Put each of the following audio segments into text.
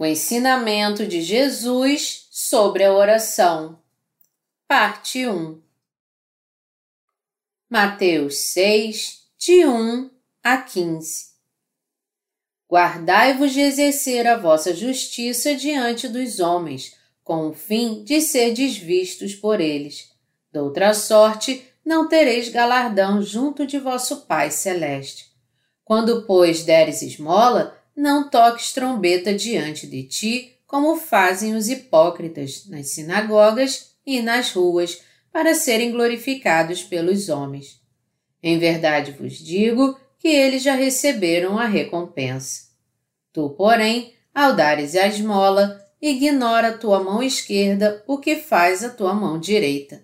O ensinamento de Jesus sobre a oração. Parte 1 Mateus 6, de 1 a 15 Guardai-vos de exercer a vossa justiça diante dos homens, com o fim de ser desvistos por eles. Doutra sorte, não tereis galardão junto de vosso Pai Celeste. Quando, pois, deres esmola, não toques trombeta diante de ti, como fazem os hipócritas nas sinagogas e nas ruas, para serem glorificados pelos homens. Em verdade vos digo que eles já receberam a recompensa. Tu, porém, ao dares a esmola, ignora tua mão esquerda o que faz a tua mão direita,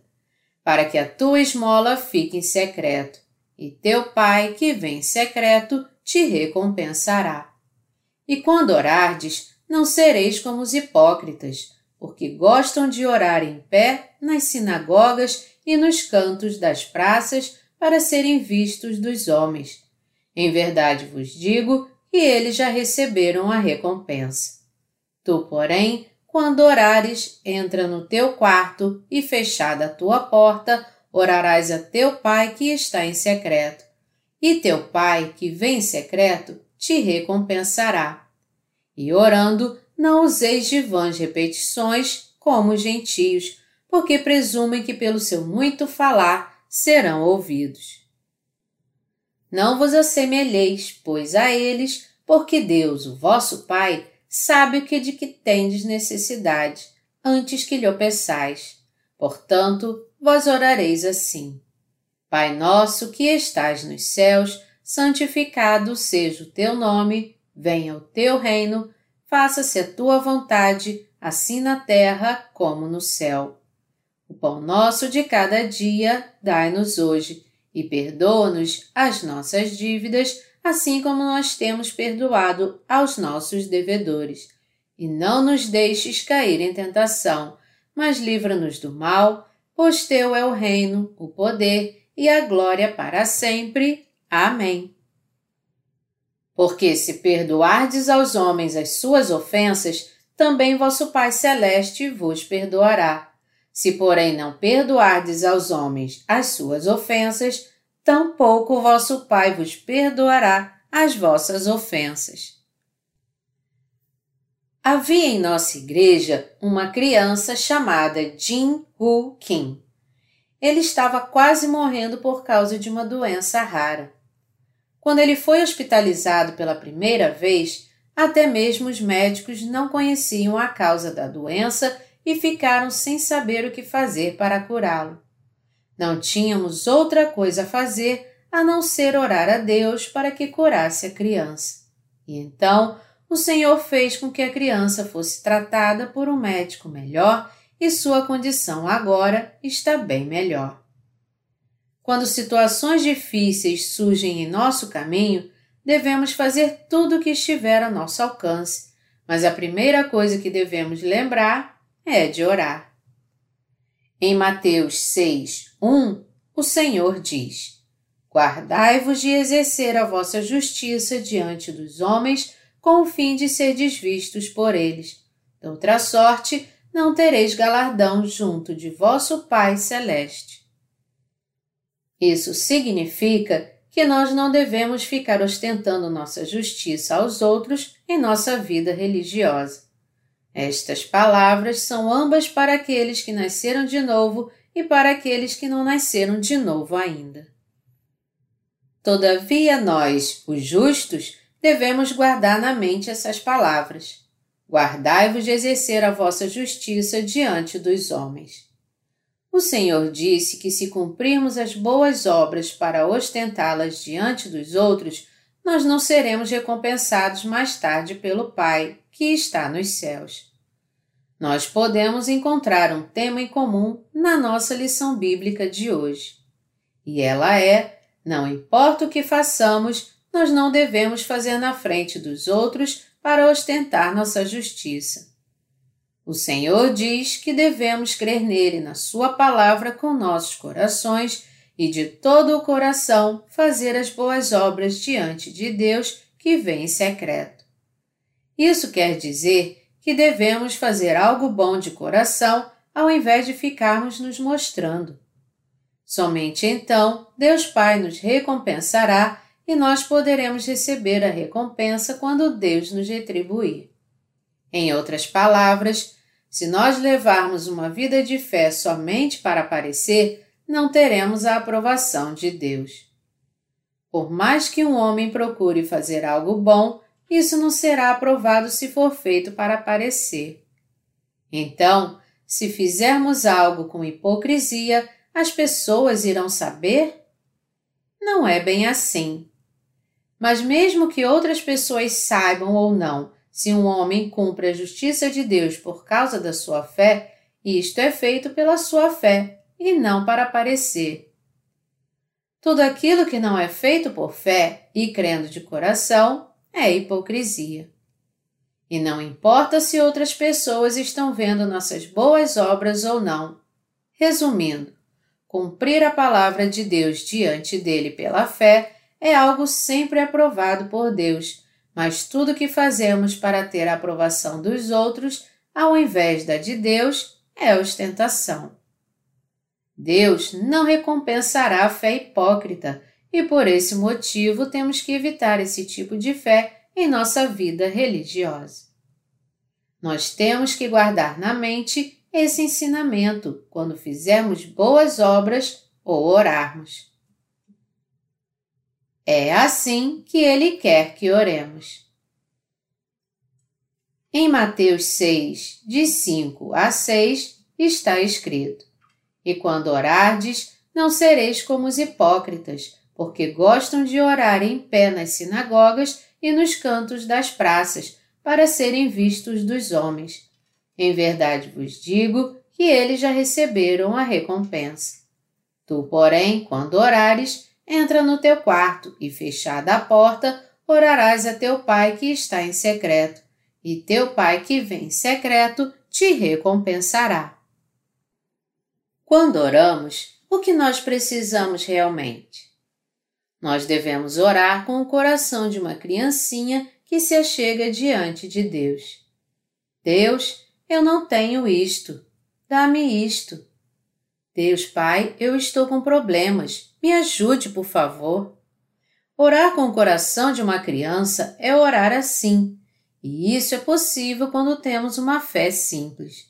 para que a tua esmola fique em secreto, e teu Pai, que vem em secreto, te recompensará. E quando orardes, não sereis como os hipócritas, porque gostam de orar em pé nas sinagogas e nos cantos das praças para serem vistos dos homens. Em verdade vos digo que eles já receberam a recompensa. Tu, porém, quando orares, entra no teu quarto e, fechada a tua porta, orarás a teu Pai que está em secreto. E teu Pai, que vem em secreto, te recompensará. E orando, não useis de vãs repetições, como os gentios, porque presumem que pelo seu muito falar serão ouvidos. Não vos assemelheis, pois, a eles, porque Deus, o vosso Pai, sabe o que de que tendes necessidade, antes que lhe o peçais. Portanto, vós orareis assim. Pai nosso que estás nos céus, santificado seja o teu nome, venha o teu reino, faça-se a tua vontade, assim na terra como no céu. O pão nosso de cada dia dai-nos hoje, e perdoa-nos as nossas dívidas, assim como nós temos perdoado aos nossos devedores. E não nos deixes cair em tentação, mas livra-nos do mal, pois teu é o reino, o poder e a glória para sempre. Amém. Porque se perdoardes aos homens as suas ofensas, também vosso Pai Celeste vos perdoará. Se, porém, não perdoardes aos homens as suas ofensas, tampouco vosso Pai vos perdoará as vossas ofensas. Havia em nossa igreja uma criança chamada Jin Hu Kim. Ele estava quase morrendo por causa de uma doença rara. Quando ele foi hospitalizado pela primeira vez, até mesmo os médicos não conheciam a causa da doença e ficaram sem saber o que fazer para curá-lo. Não tínhamos outra coisa a fazer a não ser orar a Deus para que curasse a criança. E então o Senhor fez com que a criança fosse tratada por um médico melhor e sua condição agora está bem melhor. Quando situações difíceis surgem em nosso caminho, devemos fazer tudo o que estiver a nosso alcance, mas a primeira coisa que devemos lembrar é de orar. Em Mateus 6, 1, o Senhor diz: Guardai-vos de exercer a vossa justiça diante dos homens, com o fim de ser desvistos por eles. De outra sorte, não tereis galardão junto de vosso Pai Celeste. Isso significa que nós não devemos ficar ostentando nossa justiça aos outros em nossa vida religiosa. Estas palavras são ambas para aqueles que nasceram de novo e para aqueles que não nasceram de novo ainda. Todavia, nós, os justos, devemos guardar na mente essas palavras. Guardai-vos de exercer a vossa justiça diante dos homens. O Senhor disse que se cumprirmos as boas obras para ostentá-las diante dos outros, nós não seremos recompensados mais tarde pelo Pai, que está nos céus. Nós podemos encontrar um tema em comum na nossa lição bíblica de hoje. E ela é: não importa o que façamos, nós não devemos fazer na frente dos outros para ostentar nossa justiça. O Senhor diz que devemos crer nele na Sua palavra com nossos corações e de todo o coração fazer as boas obras diante de Deus que vem em secreto. Isso quer dizer que devemos fazer algo bom de coração ao invés de ficarmos nos mostrando. Somente então Deus Pai nos recompensará e nós poderemos receber a recompensa quando Deus nos retribuir. Em outras palavras, se nós levarmos uma vida de fé somente para aparecer, não teremos a aprovação de Deus. Por mais que um homem procure fazer algo bom, isso não será aprovado se for feito para aparecer. Então, se fizermos algo com hipocrisia, as pessoas irão saber? Não é bem assim. Mas, mesmo que outras pessoas saibam ou não se um homem cumpre a justiça de Deus por causa da sua fé, isto é feito pela sua fé e não para aparecer. Tudo aquilo que não é feito por fé e crendo de coração é hipocrisia. E não importa se outras pessoas estão vendo nossas boas obras ou não. Resumindo, cumprir a palavra de Deus diante dele pela fé é algo sempre aprovado por Deus, mas tudo que fazemos para ter a aprovação dos outros, ao invés da de Deus, é ostentação. Deus não recompensará a fé hipócrita e por esse motivo temos que evitar esse tipo de fé em nossa vida religiosa. Nós temos que guardar na mente esse ensinamento quando fizermos boas obras ou orarmos. É assim que Ele quer que oremos. Em Mateus 6, de 5 a 6, está escrito: E quando orardes, não sereis como os hipócritas, porque gostam de orar em pé nas sinagogas e nos cantos das praças, para serem vistos dos homens. Em verdade vos digo que eles já receberam a recompensa. Tu, porém, quando orares, entra no teu quarto e, fechada a porta, orarás a teu pai que está em secreto, e teu pai que vem em secreto te recompensará. Quando oramos, o que nós precisamos realmente? Nós devemos orar com o coração de uma criancinha que se achega diante de Deus. Deus, eu não tenho isto, dá-me isto. Deus Pai, eu estou com problemas, me ajude, por favor. Orar com o coração de uma criança é orar assim, e isso é possível quando temos uma fé simples.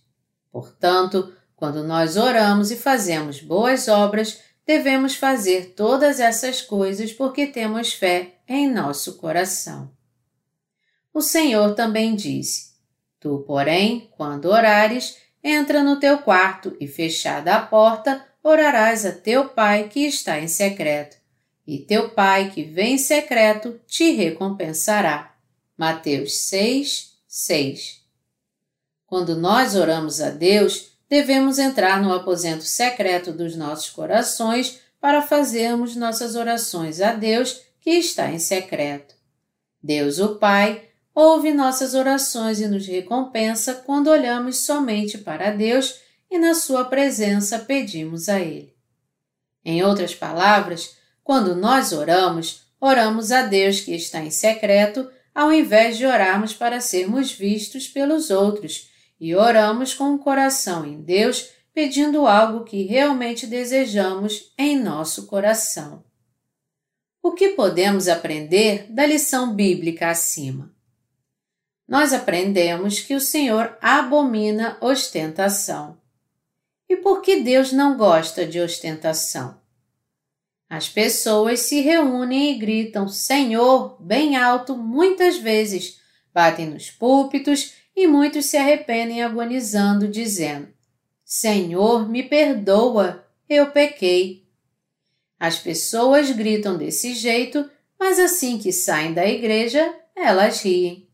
Portanto, quando nós oramos e fazemos boas obras, devemos fazer todas essas coisas porque temos fé em nosso coração. O Senhor também disse: Tu, porém, quando orares, entra no teu quarto e, fechada a porta, orarás a teu Pai que está em secreto, e teu Pai que vem em secreto te recompensará. Mateus 6, 6 Quando nós oramos a Deus, devemos entrar no aposento secreto dos nossos corações para fazermos nossas orações a Deus que está em secreto. Deus, o Pai, ouve nossas orações e nos recompensa quando olhamos somente para Deus e na Sua presença pedimos a Ele. Em outras palavras, quando nós oramos, oramos a Deus que está em secreto, ao invés de orarmos para sermos vistos pelos outros, e oramos com o coração em Deus, pedindo algo que realmente desejamos em nosso coração. O que podemos aprender da lição bíblica acima? Nós aprendemos que o Senhor abomina ostentação. E por que Deus não gosta de ostentação? As pessoas se reúnem e gritam Senhor bem alto muitas vezes, batem nos púlpitos e muitos se arrependem agonizando, dizendo: Senhor, me perdoa, eu pequei. As pessoas gritam desse jeito, mas assim que saem da igreja, elas riem.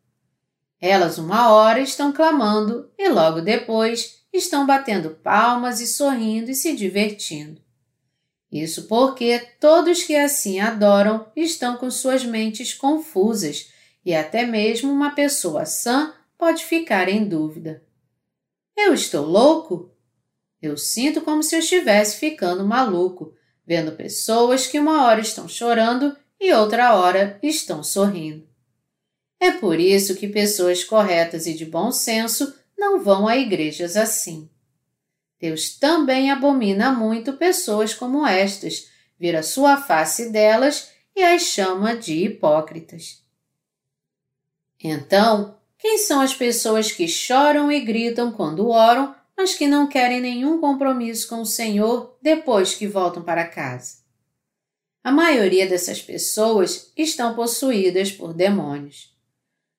Elas uma hora estão clamando e logo depois estão batendo palmas e sorrindo e se divertindo. Isso porque todos que assim adoram estão com suas mentes confusas e até mesmo uma pessoa sã pode ficar em dúvida. Eu estou louco? Eu sinto como se eu estivesse ficando maluco, vendo pessoas que uma hora estão chorando e outra hora estão sorrindo. É por isso que pessoas corretas e de bom senso não vão a igrejas assim. Deus também abomina muito pessoas como estas, vira sua face delas e as chama de hipócritas. Então, quem são as pessoas que choram e gritam quando oram, mas que não querem nenhum compromisso com o Senhor depois que voltam para casa? A maioria dessas pessoas estão possuídas por demônios.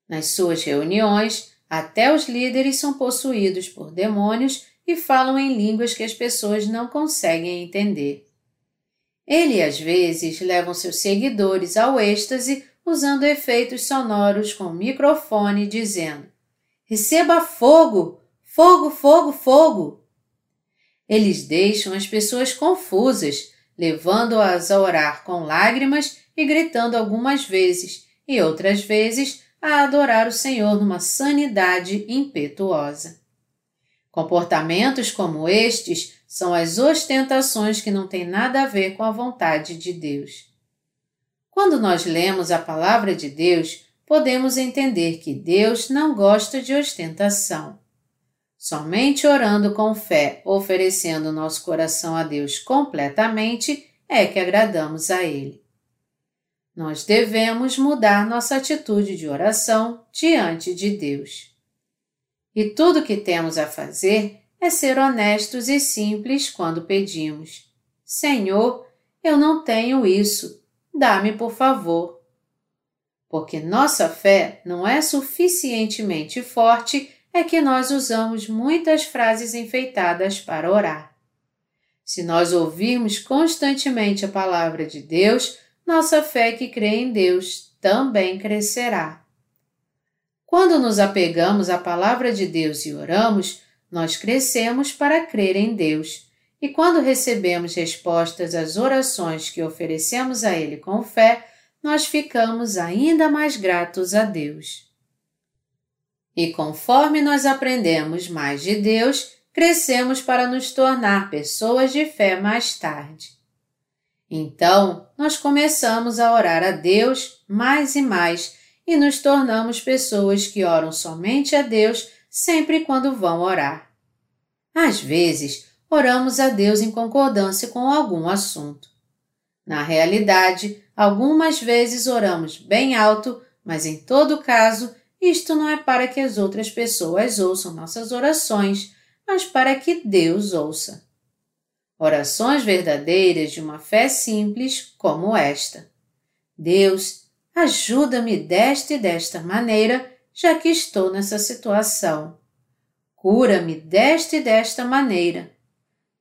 Nas suas reuniões, até os líderes são possuídos por demônios e falam em línguas que as pessoas não conseguem entender. Ele às vezes levam seus seguidores ao êxtase usando efeitos sonoros com microfone dizendo: Receba fogo! Fogo, fogo, fogo! Eles deixam as pessoas confusas, levando-as a orar com lágrimas e gritando algumas vezes, e outras vezes a adorar o Senhor numa sanidade impetuosa. Comportamentos como estes são as ostentações que não têm nada a ver com a vontade de Deus. Quando nós lemos a palavra de Deus, podemos entender que Deus não gosta de ostentação. Somente orando com fé, oferecendo nosso coração a Deus completamente, é que agradamos a Ele. Nós devemos mudar nossa atitude de oração diante de Deus. E tudo que temos a fazer é ser honestos e simples quando pedimos: Senhor, eu não tenho isso, dá-me por favor. Porque nossa fé não é suficientemente forte, é que nós usamos muitas frases enfeitadas para orar. Se nós ouvirmos constantemente a palavra de Deus, nossa fé que crê em Deus também crescerá. Quando nos apegamos à palavra de Deus e oramos, nós crescemos para crer em Deus. E quando recebemos respostas às orações que oferecemos a Ele com fé, nós ficamos ainda mais gratos a Deus. E conforme nós aprendemos mais de Deus, crescemos para nos tornar pessoas de fé mais tarde. Então, nós começamos a orar a Deus mais e mais e nos tornamos pessoas que oram somente a Deus sempre quando vão orar. Às vezes, oramos a Deus em concordância com algum assunto. Na realidade, algumas vezes oramos bem alto, mas em todo caso, isto não é para que as outras pessoas ouçam nossas orações, mas para que Deus ouça. Orações verdadeiras de uma fé simples como esta. Deus, ajuda-me desta e desta maneira, já que estou nessa situação. Cura-me desta e desta maneira.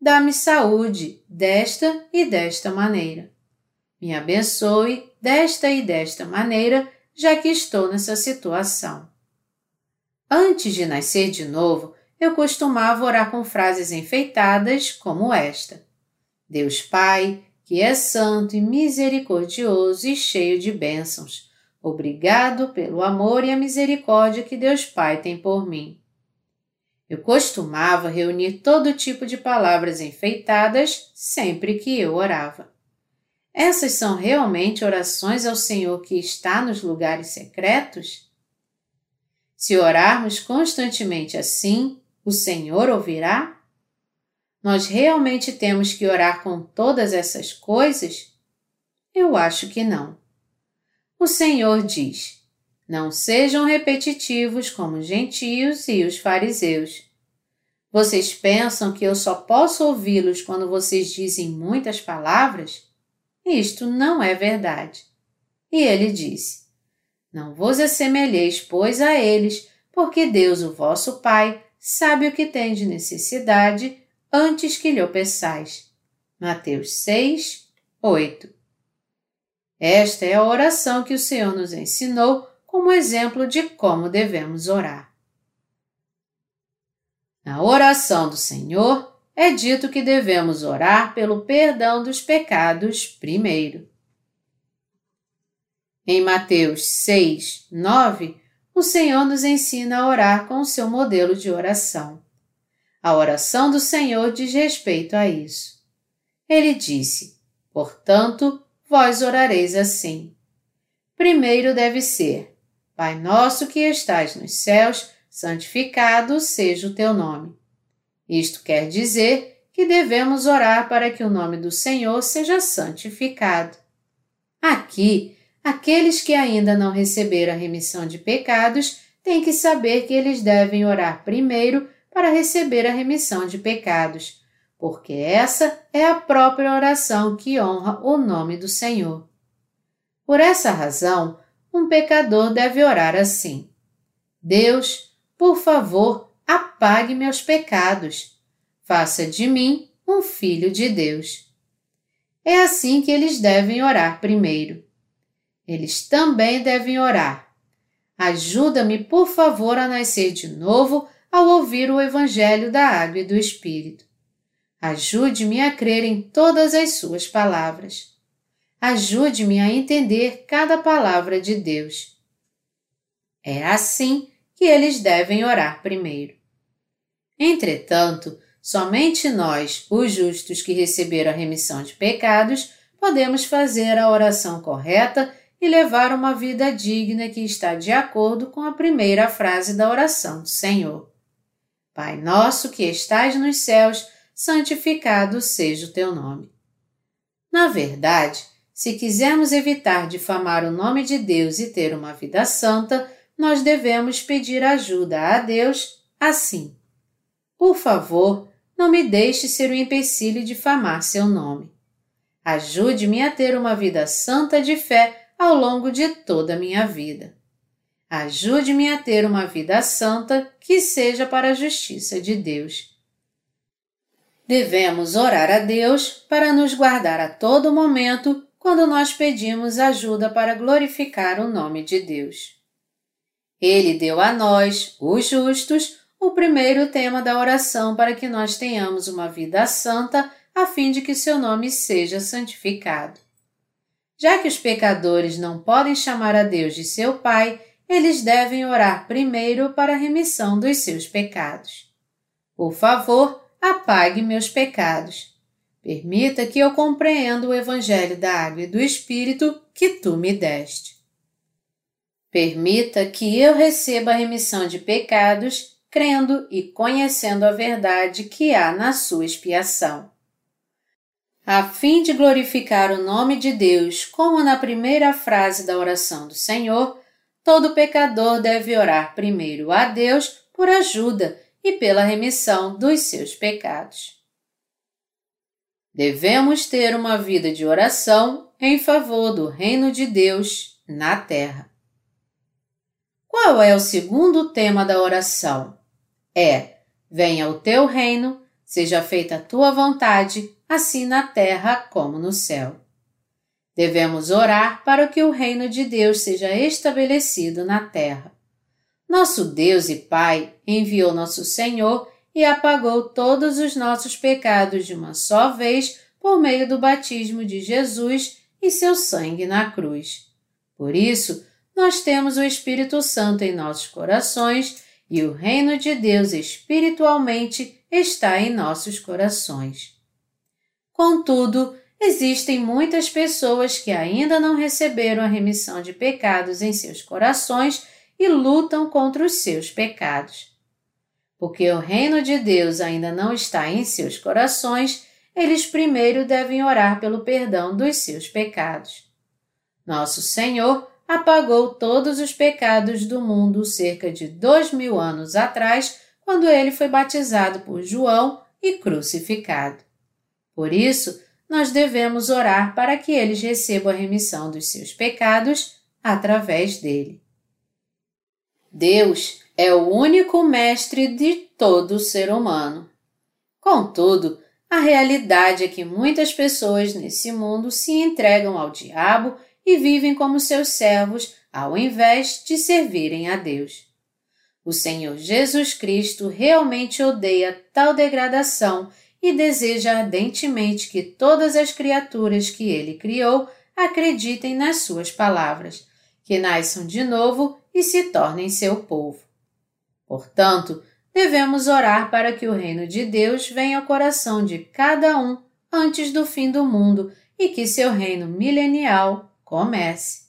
Dá-me saúde desta e desta maneira. Me abençoe desta e desta maneira, já que estou nessa situação. Antes de nascer de novo, eu costumava orar com frases enfeitadas como esta: Deus Pai, que é santo e misericordioso e cheio de bênçãos, obrigado pelo amor e a misericórdia que Deus Pai tem por mim. Eu costumava reunir todo tipo de palavras enfeitadas sempre que eu orava. Essas são realmente orações ao Senhor que está nos lugares secretos? Se orarmos constantemente assim, o Senhor ouvirá? Nós realmente temos que orar com todas essas coisas? Eu acho que não. O Senhor diz: Não sejam repetitivos como os gentios e os fariseus. Vocês pensam que eu só posso ouvi-los quando vocês dizem muitas palavras? Isto não é verdade. E ele disse: Não vos assemelheis, pois, a eles, porque Deus, o vosso Pai, sabe o que tem de necessidade antes que lhe o peçais. Mateus 6, 8. Esta é a oração que o Senhor nos ensinou como exemplo de como devemos orar. Na oração do Senhor, é dito que devemos orar pelo perdão dos pecados primeiro. Em Mateus 6, 9, o Senhor nos ensina a orar com o seu modelo de oração. A oração do Senhor diz respeito a isso. Ele disse: Portanto, vós orareis assim. Primeiro deve ser: Pai nosso que estais nos céus, santificado seja o teu nome. Isto quer dizer que devemos orar para que o nome do Senhor seja santificado. Aqui, aqueles que ainda não receberam a remissão de pecados têm que saber que eles devem orar primeiro para receber a remissão de pecados, porque essa é a própria oração que honra o nome do Senhor. Por essa razão, um pecador deve orar assim: Deus, por favor, apague meus pecados. Faça de mim um filho de Deus. É assim que eles devem orar primeiro. Eles também devem orar. Ajuda-me, por favor, a nascer de novo ao ouvir o Evangelho da Água e do Espírito. Ajude-me a crer em todas as Suas palavras. Ajude-me a entender cada palavra de Deus. É assim que eles devem orar primeiro. Entretanto, somente nós, os justos que receberam a remissão de pecados, podemos fazer a oração correta e levar uma vida digna que está de acordo com a primeira frase da oração do Senhor. Pai nosso que estais nos céus, santificado seja o teu nome. Na verdade, se quisermos evitar difamar o nome de Deus e ter uma vida santa, nós devemos pedir ajuda a Deus assim. Por favor, não me deixe ser o um empecilho de difamar seu nome. Ajude-me a ter uma vida santa de fé ao longo de toda a minha vida. Ajude-me a ter uma vida santa que seja para a justiça de Deus. Devemos orar a Deus para nos guardar a todo momento quando nós pedimos ajuda para glorificar o nome de Deus. Ele deu a nós, os justos, o primeiro tema da oração para que nós tenhamos uma vida santa, a fim de que seu nome seja santificado. Já que os pecadores não podem chamar a Deus de seu Pai, eles devem orar primeiro para a remissão dos seus pecados. Por favor, apague meus pecados. Permita que eu compreenda o Evangelho da Água e do Espírito que tu me deste. Permita que eu receba a remissão de pecados, crendo e conhecendo a verdade que há na sua expiação. A fim de glorificar o nome de Deus, como na primeira frase da oração do Senhor, todo pecador deve orar primeiro a Deus por ajuda e pela remissão dos seus pecados. Devemos ter uma vida de oração em favor do reino de Deus na terra. Qual é o segundo tema da oração? É: Venha o teu reino, seja feita a tua vontade, assim na terra como no céu. Devemos orar para que o reino de Deus seja estabelecido na terra. Nosso Deus e Pai enviou nosso Senhor e apagou todos os nossos pecados de uma só vez por meio do batismo de Jesus e seu sangue na cruz. Por isso, nós temos o Espírito Santo em nossos corações e o reino de Deus espiritualmente está em nossos corações. Contudo, existem muitas pessoas que ainda não receberam a remissão de pecados em seus corações e lutam contra os seus pecados. Porque o reino de Deus ainda não está em seus corações, eles primeiro devem orar pelo perdão dos seus pecados. Nosso Senhor apagou todos os pecados do mundo cerca de dois mil anos atrás, quando ele foi batizado por João e crucificado. Por isso, nós devemos orar para que eles recebam a remissão dos seus pecados através dele. Deus é o único mestre de todo ser humano. Contudo, a realidade é que muitas pessoas nesse mundo se entregam ao diabo e vivem como seus servos ao invés de servirem a Deus. O Senhor Jesus Cristo realmente odeia tal degradação e deseja ardentemente que todas as criaturas que ele criou acreditem nas suas palavras, que nasçam de novo e se tornem seu povo. Portanto, devemos orar para que o reino de Deus venha ao coração de cada um antes do fim do mundo e que seu reino milenial comece.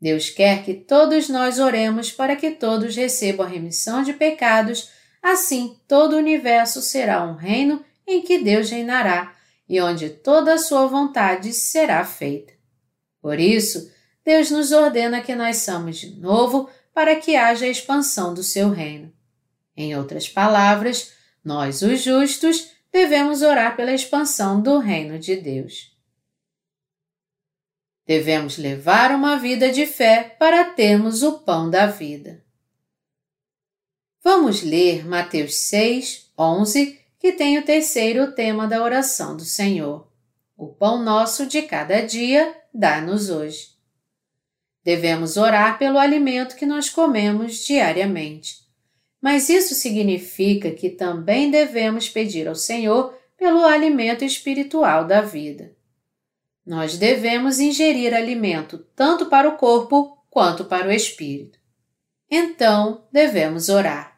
Deus quer que todos nós oremos para que todos recebam a remissão de pecados, assim todo o universo será um reino em que Deus reinará e onde toda a sua vontade será feita. Por isso, Deus nos ordena que nasçamos de novo para que haja a expansão do seu reino. Em outras palavras, nós, os justos, devemos orar pela expansão do reino de Deus. Devemos levar uma vida de fé para termos o pão da vida. Vamos ler Mateus 6, 11, que tem o terceiro tema da oração do Senhor. O pão nosso de cada dia dá-nos hoje. Devemos orar pelo alimento que nós comemos diariamente. Mas isso significa que também devemos pedir ao Senhor pelo alimento espiritual da vida. Nós devemos ingerir alimento tanto para o corpo quanto para o espírito. Então, devemos orar.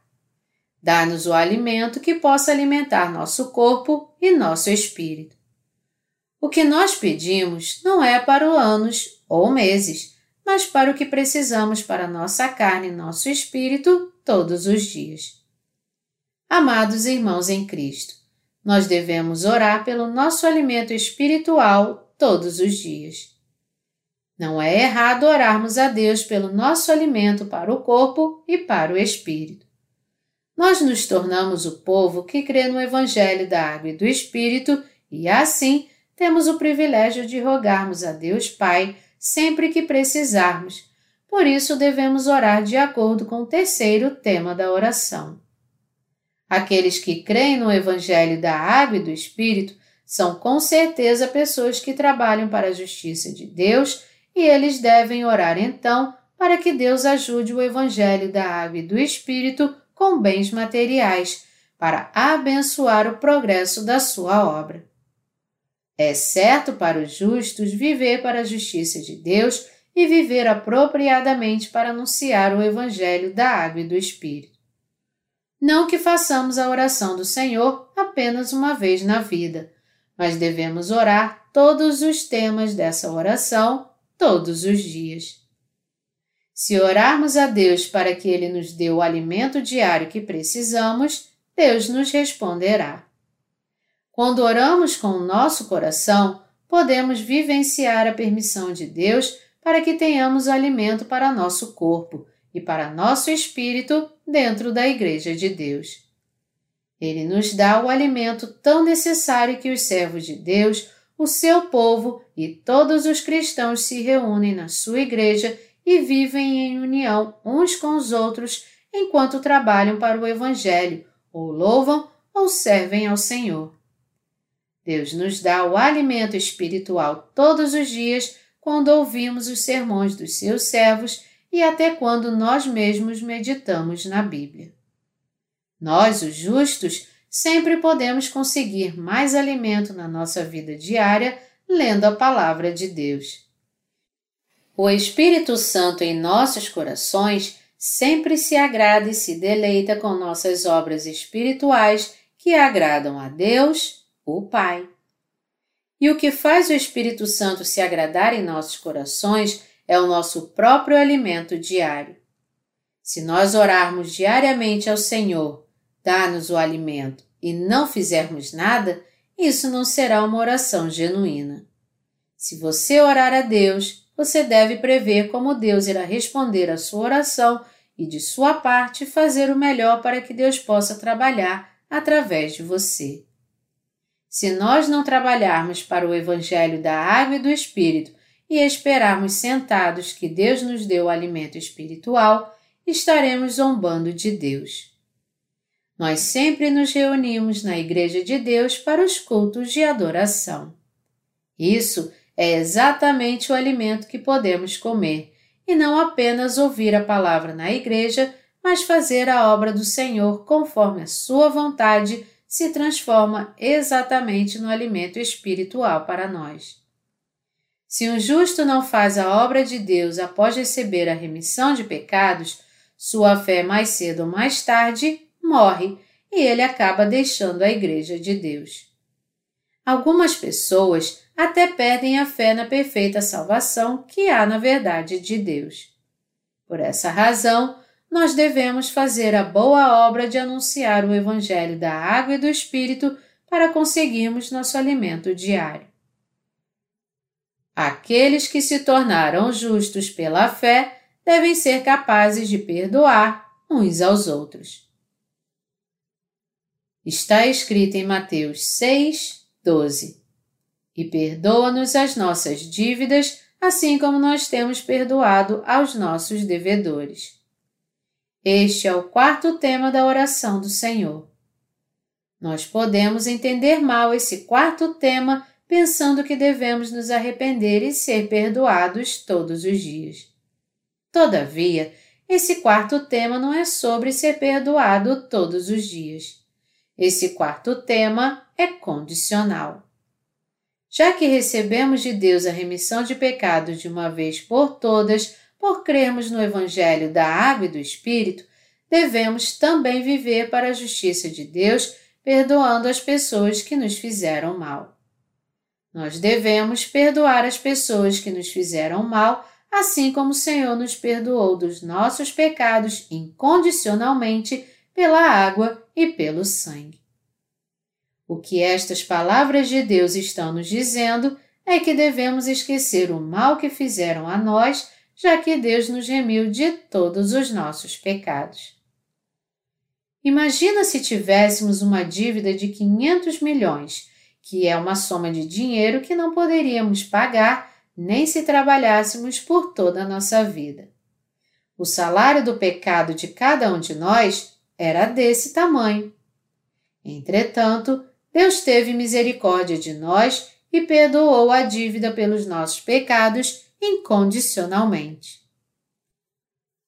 Dá-nos o alimento que possa alimentar nosso corpo e nosso espírito. O que nós pedimos não é para anos ou meses, mas para o que precisamos para nossa carne e nosso espírito todos os dias. Amados irmãos em Cristo, nós devemos orar pelo nosso alimento espiritual todos os dias. Não é errado orarmos a Deus pelo nosso alimento para o corpo e para o espírito. Nós nos tornamos o povo que crê no Evangelho da Água e do Espírito e, assim, temos o privilégio de rogarmos a Deus Pai sempre que precisarmos. Por isso, devemos orar de acordo com o terceiro tema da oração. Aqueles que creem no Evangelho da Água e do Espírito são com certeza pessoas que trabalham para a justiça de Deus e eles devem orar então para que Deus ajude o Evangelho da Água e do Espírito com bens materiais, para abençoar o progresso da sua obra. É certo para os justos viver para a justiça de Deus e viver apropriadamente para anunciar o Evangelho da Água e do Espírito. Não que façamos a oração do Senhor apenas uma vez na vida, mas devemos orar todos os temas dessa oração todos os dias. Se orarmos a Deus para que Ele nos dê o alimento diário que precisamos, Deus nos responderá. Quando oramos com o nosso coração, podemos vivenciar a permissão de Deus para que tenhamos alimento para nosso corpo e para nosso espírito dentro da Igreja de Deus. Ele nos dá o alimento tão necessário que os servos de Deus, o seu povo e todos os cristãos se reúnem na sua igreja e vivem em união uns com os outros enquanto trabalham para o Evangelho, ou louvam ou servem ao Senhor. Deus nos dá o alimento espiritual todos os dias quando ouvimos os sermões dos seus servos e até quando nós mesmos meditamos na Bíblia. Nós, os justos, sempre podemos conseguir mais alimento na nossa vida diária lendo a palavra de Deus. O Espírito Santo em nossos corações sempre se agrada e se deleita com nossas obras espirituais que agradam a Deus, o Pai. E o que faz o Espírito Santo se agradar em nossos corações é o nosso próprio alimento diário. Se nós orarmos diariamente ao Senhor, dar-nos o alimento e não fizermos nada, isso não será uma oração genuína. Se você orar a Deus, você deve prever como Deus irá responder à sua oração e, de sua parte, fazer o melhor para que Deus possa trabalhar através de você. Se nós não trabalharmos para o Evangelho da Água e do Espírito e esperarmos sentados que Deus nos dê o alimento espiritual, estaremos zombando de Deus. Nós sempre nos reunimos na Igreja de Deus para os cultos de adoração. Isso é exatamente o alimento que podemos comer, e não apenas ouvir a palavra na igreja, mas fazer a obra do Senhor conforme a sua vontade se transforma exatamente no alimento espiritual para nós. Se um justo não faz a obra de Deus após receber a remissão de pecados, sua fé mais cedo ou mais tarde morre e ele acaba deixando a Igreja de Deus. Algumas pessoas até perdem a fé na perfeita salvação que há na verdade de Deus. Por essa razão, nós devemos fazer a boa obra de anunciar o Evangelho da água e do Espírito para conseguirmos nosso alimento diário. Aqueles que se tornaram justos pela fé devem ser capazes de perdoar uns aos outros. Está escrito em Mateus 6, 12: E perdoa-nos as nossas dívidas, assim como nós temos perdoado aos nossos devedores. Este é o quarto tema da oração do Senhor. Nós podemos entender mal esse quarto tema pensando que devemos nos arrepender e ser perdoados todos os dias. Todavia, esse quarto tema não é sobre ser perdoado todos os dias. Esse quarto tema é condicional. Já que recebemos de Deus a remissão de pecados de uma vez por todas, por crermos no Evangelho da Água e do Espírito, devemos também viver para a justiça de Deus, perdoando as pessoas que nos fizeram mal. Nós devemos perdoar as pessoas que nos fizeram mal assim como o Senhor nos perdoou dos nossos pecados incondicionalmente pela água e pelo sangue. O que estas palavras de Deus estão nos dizendo é que devemos esquecer o mal que fizeram a nós, já que Deus nos remiu de todos os nossos pecados. Imagina se tivéssemos uma dívida de 500 milhões, que é uma soma de dinheiro que não poderíamos pagar nem se trabalhássemos por toda a nossa vida. O salário do pecado de cada um de nós era desse tamanho. Entretanto, Deus teve misericórdia de nós e perdoou a dívida pelos nossos pecados incondicionalmente.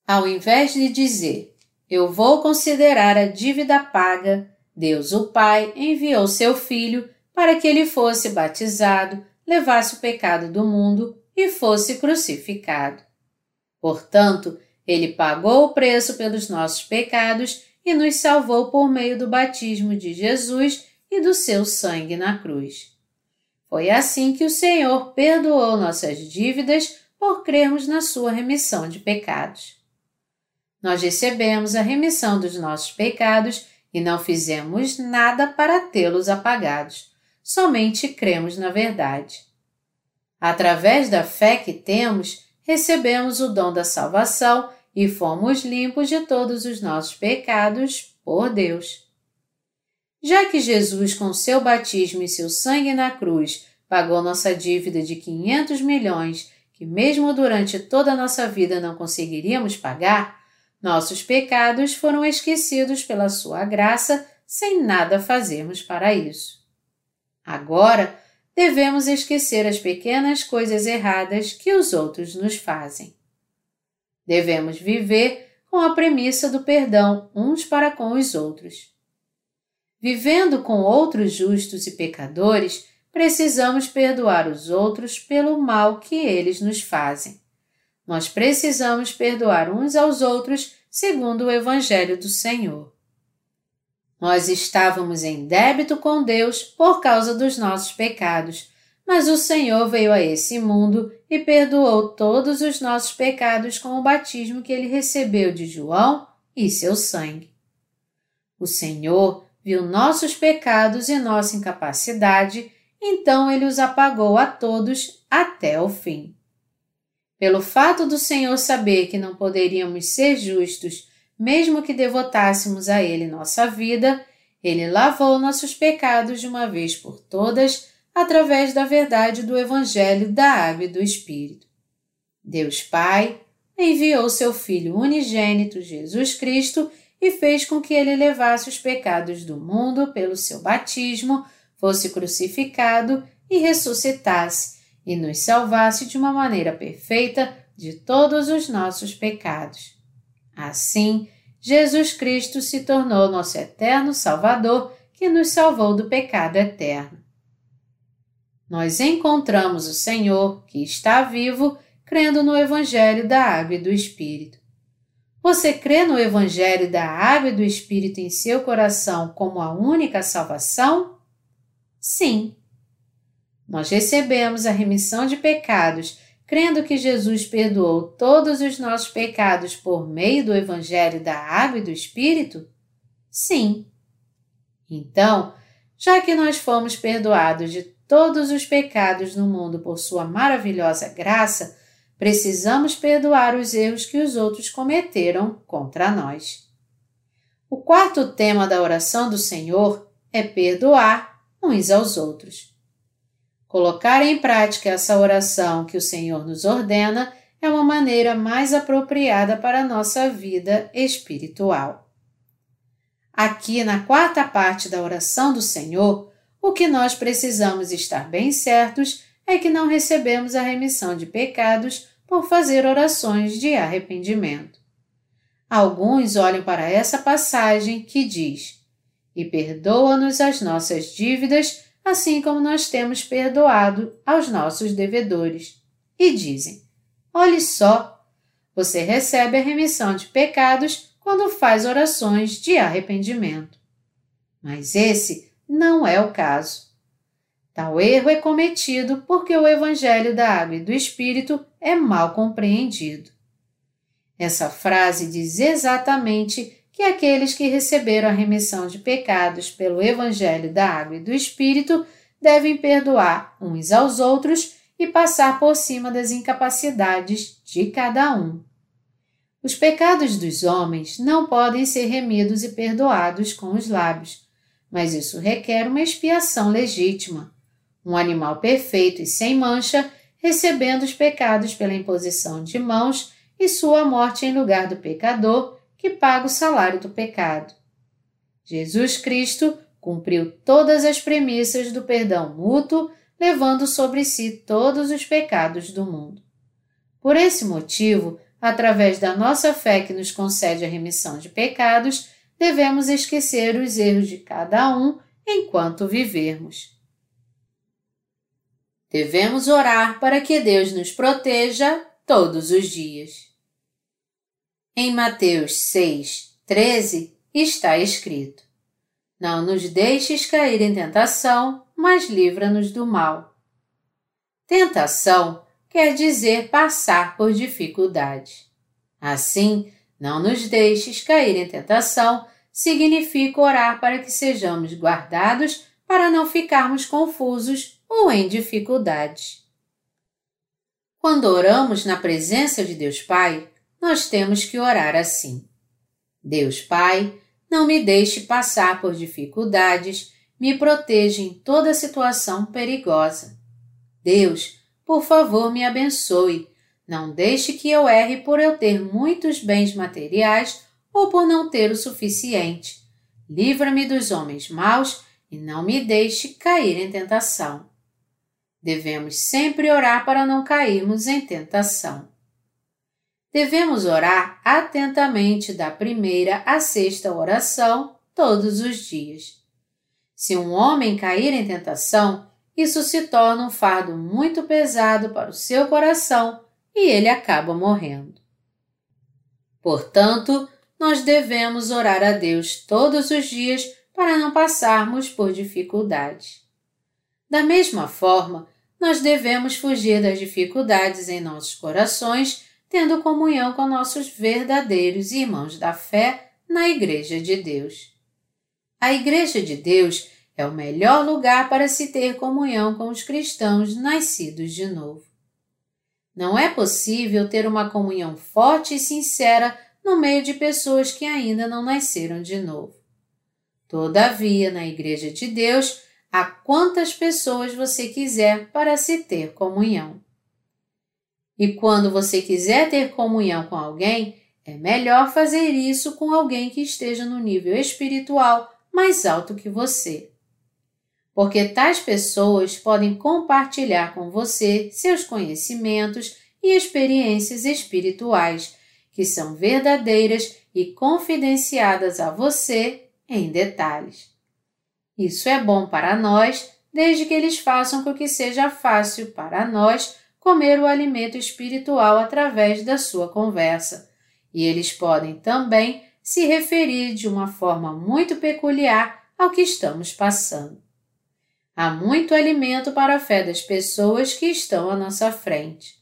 Ao invés de dizer, eu vou considerar a dívida paga, Deus o Pai enviou seu Filho para que ele fosse batizado, levasse o pecado do mundo e fosse crucificado. Portanto, ele pagou o preço pelos nossos pecados e nos salvou por meio do batismo de Jesus e do seu sangue na cruz. Foi assim que o Senhor perdoou nossas dívidas por crermos na sua remissão de pecados. Nós recebemos a remissão dos nossos pecados e não fizemos nada para tê-los apagados somente cremos na verdade. Através da fé que temos, recebemos o dom da salvação e fomos limpos de todos os nossos pecados por Deus. Já que Jesus, com seu batismo e seu sangue na cruz, pagou nossa dívida de 500 milhões, que mesmo durante toda a nossa vida não conseguiríamos pagar, nossos pecados foram esquecidos pela sua graça sem nada fazermos para isso. Agora, devemos esquecer as pequenas coisas erradas que os outros nos fazem. Devemos viver com a premissa do perdão uns para com os outros. Vivendo com outros justos e pecadores, precisamos perdoar os outros pelo mal que eles nos fazem. Nós precisamos perdoar uns aos outros segundo o Evangelho do Senhor. Nós estávamos em débito com Deus por causa dos nossos pecados, mas o Senhor veio a esse mundo e perdoou todos os nossos pecados com o batismo que ele recebeu de João e seu sangue. O Senhor viu nossos pecados e nossa incapacidade, então ele os apagou a todos até o fim. Pelo fato do Senhor saber que não poderíamos ser justos mesmo que devotássemos a Ele nossa vida, Ele lavou nossos pecados de uma vez por todas através da verdade do Evangelho da Água e do Espírito. Deus Pai enviou seu Filho unigênito, Jesus Cristo, e fez com que ele levasse os pecados do mundo pelo seu batismo, fosse crucificado e ressuscitasse, e nos salvasse de uma maneira perfeita de todos os nossos pecados. Assim, Jesus Cristo se tornou nosso eterno Salvador que nos salvou do pecado eterno. Nós encontramos o Senhor, que está vivo, crendo no Evangelho da Água e do Espírito. Você crê no Evangelho da Água e do Espírito em seu coração como a única salvação? Sim. nós recebemos a remissão de pecados crendo que Jesus perdoou todos os nossos pecados por meio do Evangelho da Água e do Espírito? Sim. Então, já que nós fomos perdoados de todos os pecados no mundo por Sua maravilhosa graça, precisamos perdoar os erros que os outros cometeram contra nós. O quarto tema da oração do Senhor é perdoar uns aos outros. Colocar em prática essa oração que o Senhor nos ordena é uma maneira mais apropriada para a nossa vida espiritual. Aqui na quarta parte da oração do Senhor, o que nós precisamos estar bem certos é que não recebemos a remissão de pecados por fazer orações de arrependimento. Alguns olham para essa passagem que diz: E perdoa-nos as nossas dívidas assim como nós temos perdoado aos nossos devedores. E dizem: Olhe só, você recebe a remissão de pecados quando faz orações de arrependimento. Mas esse não é o caso. Tal erro é cometido porque o Evangelho da Água e do Espírito é mal compreendido. Essa frase diz exatamente que aqueles que receberam a remissão de pecados pelo Evangelho da Água e do Espírito devem perdoar uns aos outros e passar por cima das incapacidades de cada um. Os pecados dos homens não podem ser remidos e perdoados com os lábios, mas isso requer uma expiação legítima. Um animal perfeito e sem mancha, recebendo os pecados pela imposição de mãos e sua morte em lugar do pecador, que paga o salário do pecado. Jesus Cristo cumpriu todas as premissas do perdão mútuo, levando sobre si todos os pecados do mundo. Por esse motivo, através da nossa fé que nos concede a remissão de pecados, devemos esquecer os erros de cada um enquanto vivermos. Devemos orar para que Deus nos proteja todos os dias. Em Mateus 6, 13 está escrito: Não nos deixes cair em tentação, mas livra-nos do mal. Tentação quer dizer passar por dificuldade. Assim, não nos deixes cair em tentação significa orar para que sejamos guardados para não ficarmos confusos ou em dificuldades. Quando oramos na presença de Deus Pai, nós temos que orar assim: Deus Pai, não me deixe passar por dificuldades, me proteja em toda situação perigosa. Deus, por favor, me abençoe. Não deixe que eu erre por eu ter muitos bens materiais ou por não ter o suficiente. Livra-me dos homens maus e não me deixe cair em tentação. Devemos sempre orar para não cairmos em tentação devemos orar atentamente da primeira à sexta oração todos os dias. Se um homem cair em tentação, isso se torna um fardo muito pesado para o seu coração e ele acaba morrendo. Portanto, nós devemos orar a Deus todos os dias para não passarmos por dificuldades. Da mesma forma, nós devemos fugir das dificuldades em nossos corações tendo comunhão com nossos verdadeiros irmãos da fé na Igreja de Deus. A Igreja de Deus é o melhor lugar para se ter comunhão com os cristãos nascidos de novo. Não é possível ter uma comunhão forte e sincera no meio de pessoas que ainda não nasceram de novo. Todavia, na Igreja de Deus, há quantas pessoas você quiser para se ter comunhão. E quando você quiser ter comunhão com alguém, é melhor fazer isso com alguém que esteja no nível espiritual mais alto que você. Porque tais pessoas podem compartilhar com você seus conhecimentos e experiências espirituais, que são verdadeiras e confidenciadas a você em detalhes. Isso é bom para nós, desde que eles façam com que seja fácil para nós comer o alimento espiritual através da sua conversa, e eles podem também se referir de uma forma muito peculiar ao que estamos passando. Há muito alimento para a fé das pessoas que estão à nossa frente.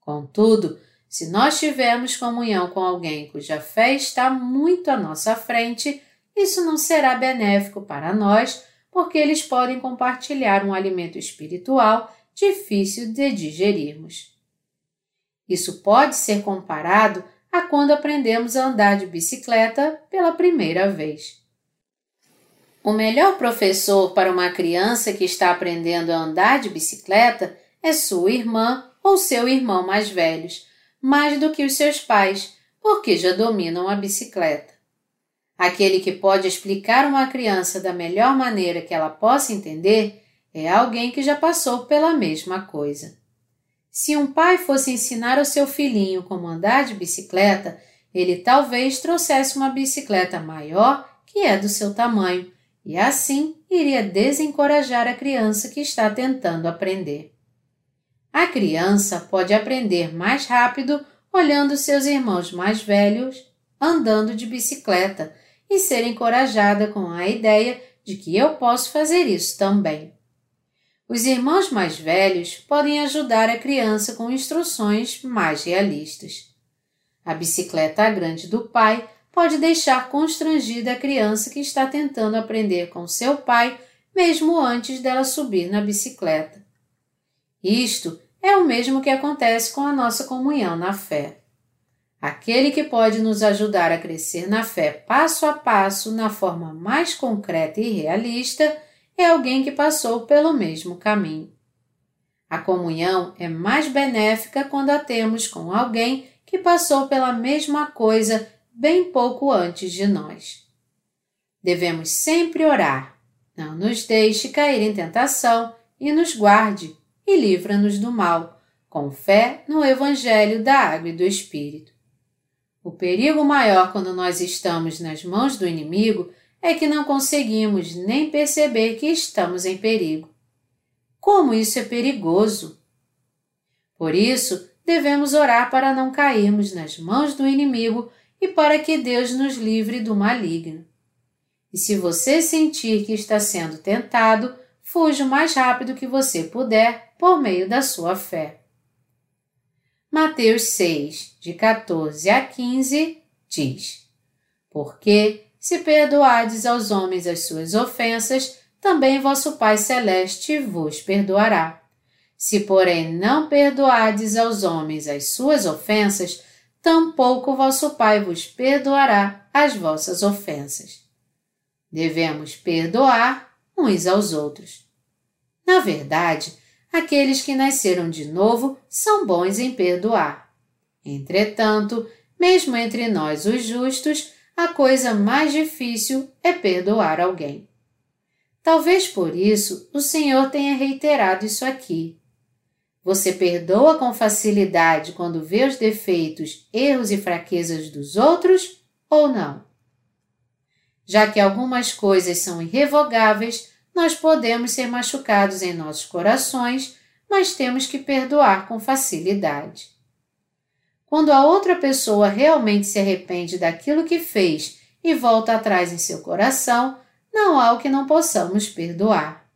Contudo, se nós tivermos comunhão com alguém cuja fé está muito à nossa frente, isso não será benéfico para nós, porque eles podem compartilhar um alimento espiritual difícil de digerirmos. Isso pode ser comparado a quando aprendemos a andar de bicicleta pela primeira vez. O melhor professor para uma criança que está aprendendo a andar de bicicleta é sua irmã ou seu irmão mais velhos, mais do que os seus pais, porque já dominam a bicicleta. Aquele que pode explicar uma criança da melhor maneira que ela possa entender é alguém que já passou pela mesma coisa. Se um pai fosse ensinar ao seu filhinho como andar de bicicleta, ele talvez trouxesse uma bicicleta maior que é do seu tamanho e assim iria desencorajar a criança que está tentando aprender. A criança pode aprender mais rápido olhando seus irmãos mais velhos andando de bicicleta e ser encorajada com a ideia de que eu posso fazer isso também. Os irmãos mais velhos podem ajudar a criança com instruções mais realistas. A bicicleta grande do pai pode deixar constrangida a criança que está tentando aprender com seu pai, mesmo antes dela subir na bicicleta. Isto é o mesmo que acontece com a nossa comunhão na fé. Aquele que pode nos ajudar a crescer na fé passo a passo, na forma mais concreta e realista, é alguém que passou pelo mesmo caminho. A comunhão é mais benéfica quando a temos com alguém que passou pela mesma coisa bem pouco antes de nós. Devemos sempre orar. Não nos deixe cair em tentação e nos guarde e livra-nos do mal, com fé no Evangelho da Água e do Espírito. O perigo maior quando nós estamos nas mãos do inimigo é que não conseguimos nem perceber que estamos em perigo. Como isso é perigoso! Por isso, devemos orar para não cairmos nas mãos do inimigo e para que Deus nos livre do maligno. E se você sentir que está sendo tentado, fuja o mais rápido que você puder por meio da sua fé. Mateus 6, de 14 a 15, diz: Porque se perdoardes aos homens as suas ofensas, também vosso Pai Celeste vos perdoará. Se, porém, não perdoardes aos homens as suas ofensas, tampouco vosso Pai vos perdoará as vossas ofensas. Devemos perdoar uns aos outros. Na verdade, aqueles que nasceram de novo são bons em perdoar. Entretanto, mesmo entre nós os justos, a coisa mais difícil é perdoar alguém. Talvez por isso o Senhor tenha reiterado isso aqui. Você perdoa com facilidade quando vê os defeitos, erros e fraquezas dos outros ou não? Já que algumas coisas são irrevogáveis, nós podemos ser machucados em nossos corações, mas temos que perdoar com facilidade. Quando a outra pessoa realmente se arrepende daquilo que fez e volta atrás em seu coração, não há o que não possamos perdoar.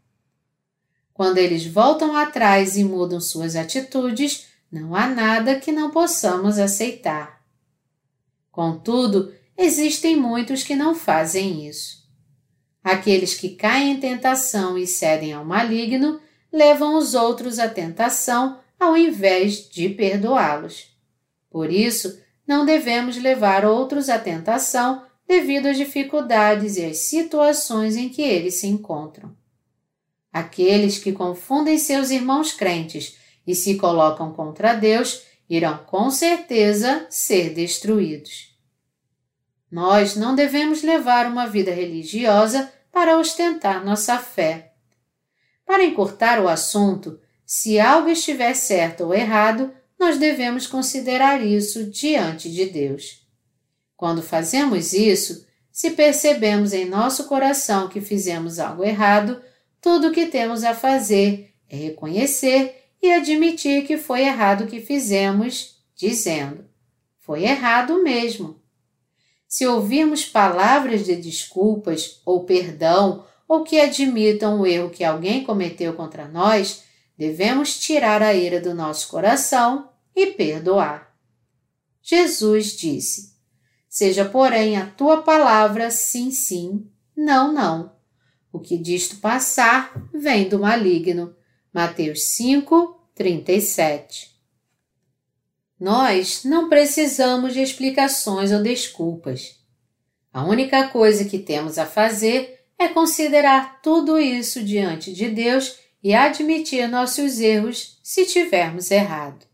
Quando eles voltam atrás e mudam suas atitudes, não há nada que não possamos aceitar. Contudo, existem muitos que não fazem isso. Aqueles que caem em tentação e cedem ao maligno levam os outros à tentação ao invés de perdoá-los. Por isso, não devemos levar outros à tentação devido às dificuldades e às situações em que eles se encontram. Aqueles que confundem seus irmãos crentes e se colocam contra Deus irão com certeza ser destruídos. Nós não devemos levar uma vida religiosa para ostentar nossa fé. Para encurtar o assunto, se algo estiver certo ou errado, nós devemos considerar isso diante de Deus. Quando fazemos isso, se percebemos em nosso coração que fizemos algo errado, tudo o que temos a fazer é reconhecer e admitir que foi errado o que fizemos, dizendo: Foi errado mesmo. Se ouvirmos palavras de desculpas ou perdão ou que admitam o erro que alguém cometeu contra nós, devemos tirar a ira do nosso coração e perdoar. Jesus disse: Seja, porém, a tua palavra sim, sim, não, não. O que disto passar vem do maligno. Mateus 5, 37. Nós não precisamos de explicações ou desculpas. A única coisa que temos a fazer é considerar tudo isso diante de Deus e admitir nossos erros se tivermos errado.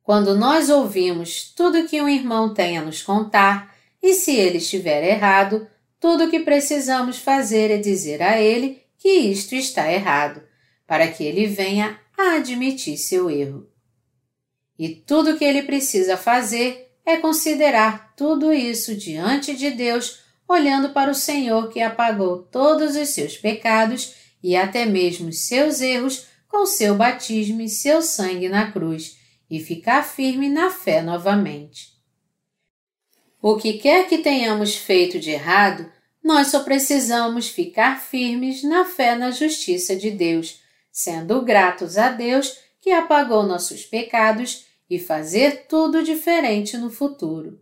Quando nós ouvimos tudo que um irmão tem a nos contar e se ele estiver errado, tudo o que precisamos fazer é dizer a ele que isto está errado, para que ele venha a admitir seu erro. E tudo o que ele precisa fazer é considerar tudo isso diante de Deus, olhando para o Senhor que apagou todos os seus pecados e até mesmo os seus erros com seu batismo e seu sangue na cruz, e ficar firme na fé novamente. O que quer que tenhamos feito de errado, nós só precisamos ficar firmes na fé na justiça de Deus, sendo gratos a Deus que apagou nossos pecados e fazer tudo diferente no futuro.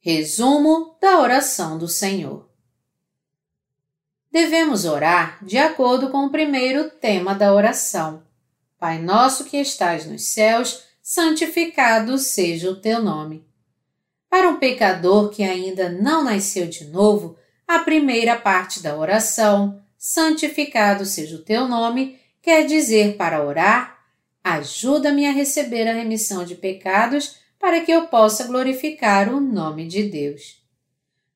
Resumo da oração do Senhor. Devemos orar de acordo com o primeiro tema da oração. Pai nosso que estás nos céus, santificado seja o teu nome. Para um pecador que ainda não nasceu de novo, a primeira parte da oração, santificado seja o teu nome, quer dizer para orar, ajuda-me a receber a remissão de pecados para que eu possa glorificar o nome de Deus.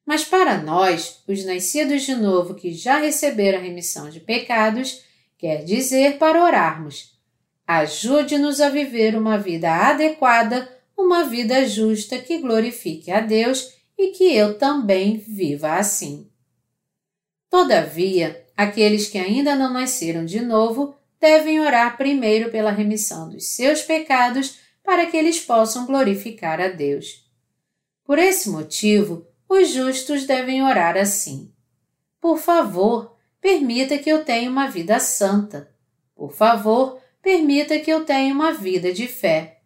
Mas para nós, os nascidos de novo que já receberam a remissão de pecados, quer dizer para orarmos. Ajude-nos a viver uma vida adequada, uma vida justa que glorifique a Deus e que eu também viva assim. Todavia, aqueles que ainda não nasceram de novo devem orar primeiro pela remissão dos seus pecados para que eles possam glorificar a Deus. Por esse motivo, os justos devem orar assim: Por favor, permita que eu tenha uma vida santa. Por favor, permita que eu tenha uma vida de fé.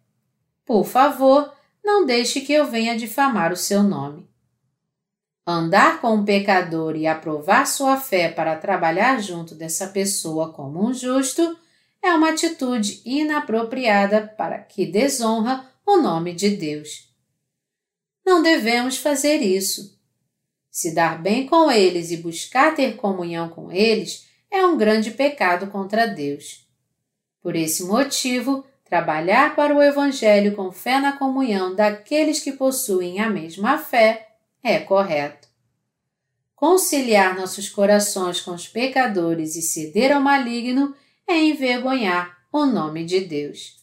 Por favor, não deixe que eu venha difamar o seu nome. Andar com um pecador e aprovar sua fé para trabalhar junto dessa pessoa como um justo é uma atitude inapropriada para que desonra o nome de Deus. Não devemos fazer isso. Se dar bem com eles e buscar ter comunhão com eles é um grande pecado contra Deus. Por esse motivo, trabalhar para o Evangelho com fé na comunhão daqueles que possuem a mesma fé é correto. Conciliar nossos corações com os pecadores e ceder ao maligno é envergonhar o nome de Deus.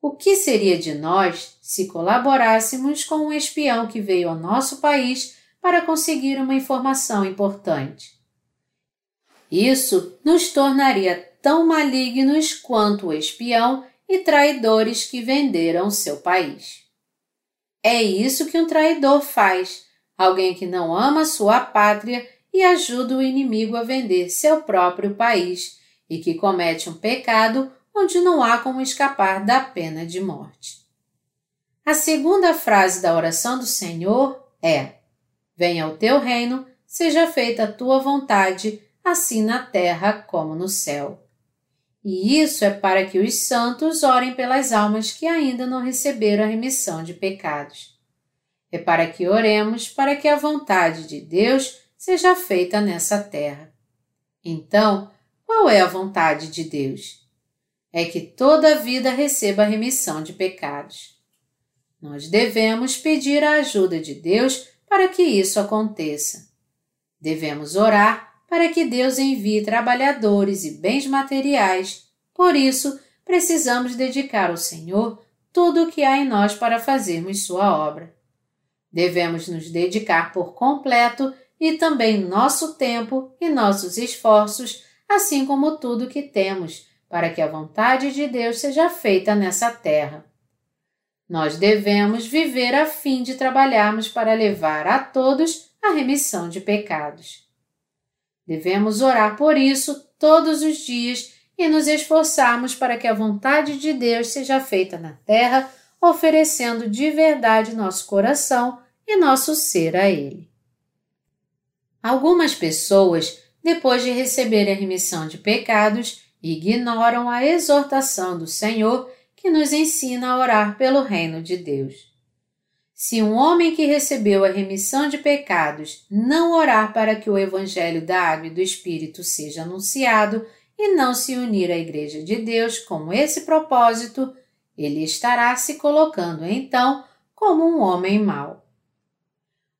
O que seria de nós se colaborássemos com um espião que veio ao nosso país para conseguir uma informação importante? Isso nos tornaria tão malignos quanto o espião e traidores que venderam seu país. É isso que um traidor faz, alguém que não ama sua pátria e ajuda o inimigo a vender seu próprio país e que comete um pecado onde não há como escapar da pena de morte. A segunda frase da oração do Senhor é: Venha o teu reino, seja feita a tua vontade, assim na terra como no céu. E isso é para que os santos orem pelas almas que ainda não receberam a remissão de pecados. É para que oremos para que a vontade de Deus seja feita nessa terra. Então, qual é a vontade de Deus? É que toda a vida receba remissão de pecados. Nós devemos pedir a ajuda de Deus para que isso aconteça. Devemos orar para que Deus envie trabalhadores e bens materiais. Por isso, precisamos dedicar ao Senhor tudo o que há em nós para fazermos sua obra. Devemos nos dedicar por completo e também nosso tempo e nossos esforços assim como tudo que temos, para que a vontade de Deus seja feita nessa terra. Nós devemos viver a fim de trabalharmos para levar a todos a remissão de pecados. Devemos orar por isso todos os dias e nos esforçarmos para que a vontade de Deus seja feita na terra, oferecendo de verdade nosso coração e nosso ser a Ele. Algumas pessoas, depois de receberem a remissão de pecados, ignoram a exortação do Senhor que nos ensina a orar pelo reino de Deus. Se um homem que recebeu a remissão de pecados não orar para que o Evangelho da Água e do Espírito seja anunciado e não se unir à Igreja de Deus com esse propósito, ele estará se colocando então como um homem mau.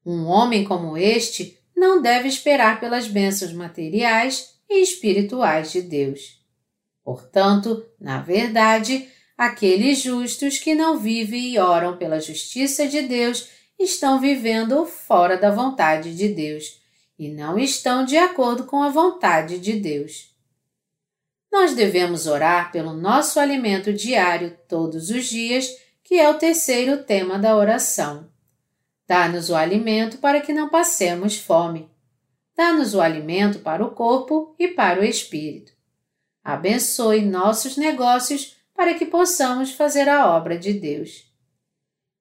Um homem como este não deve esperar pelas bênçãos materiais e espirituais de Deus. Portanto, na verdade, aqueles justos que não vivem e oram pela justiça de Deus estão vivendo fora da vontade de Deus e não estão de acordo com a vontade de Deus. Nós devemos orar pelo nosso alimento diário todos os dias, que é o terceiro tema da oração. Dá-nos o alimento para que não passemos fome. Dá-nos o alimento para o corpo e para o espírito. Abençoe nossos negócios para que possamos fazer a obra de Deus.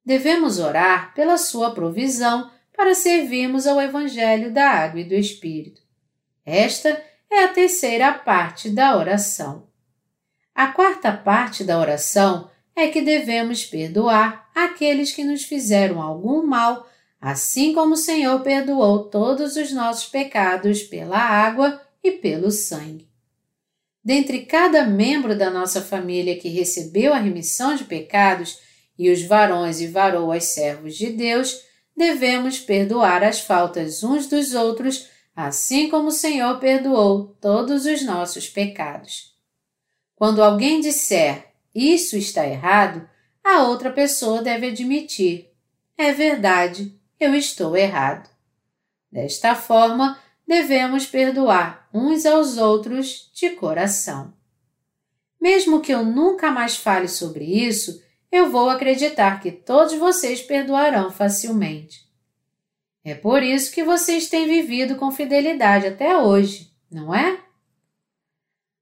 Devemos orar pela sua provisão para servirmos ao Evangelho da Água e do Espírito. Esta é a terceira parte da oração. A quarta parte da oração é que devemos perdoar aqueles que nos fizeram algum mal, assim como o Senhor perdoou todos os nossos pecados pela água e pelo sangue. Dentre cada membro da nossa família que recebeu a remissão de pecados, e os varões e varoas servos de Deus, devemos perdoar as faltas uns dos outros, assim como o Senhor perdoou todos os nossos pecados. Quando alguém disser isso está errado, a outra pessoa deve admitir: é verdade, eu estou errado. Desta forma, devemos perdoar uns aos outros de coração. Mesmo que eu nunca mais fale sobre isso, eu vou acreditar que todos vocês perdoarão facilmente. É por isso que vocês têm vivido com fidelidade até hoje, não é?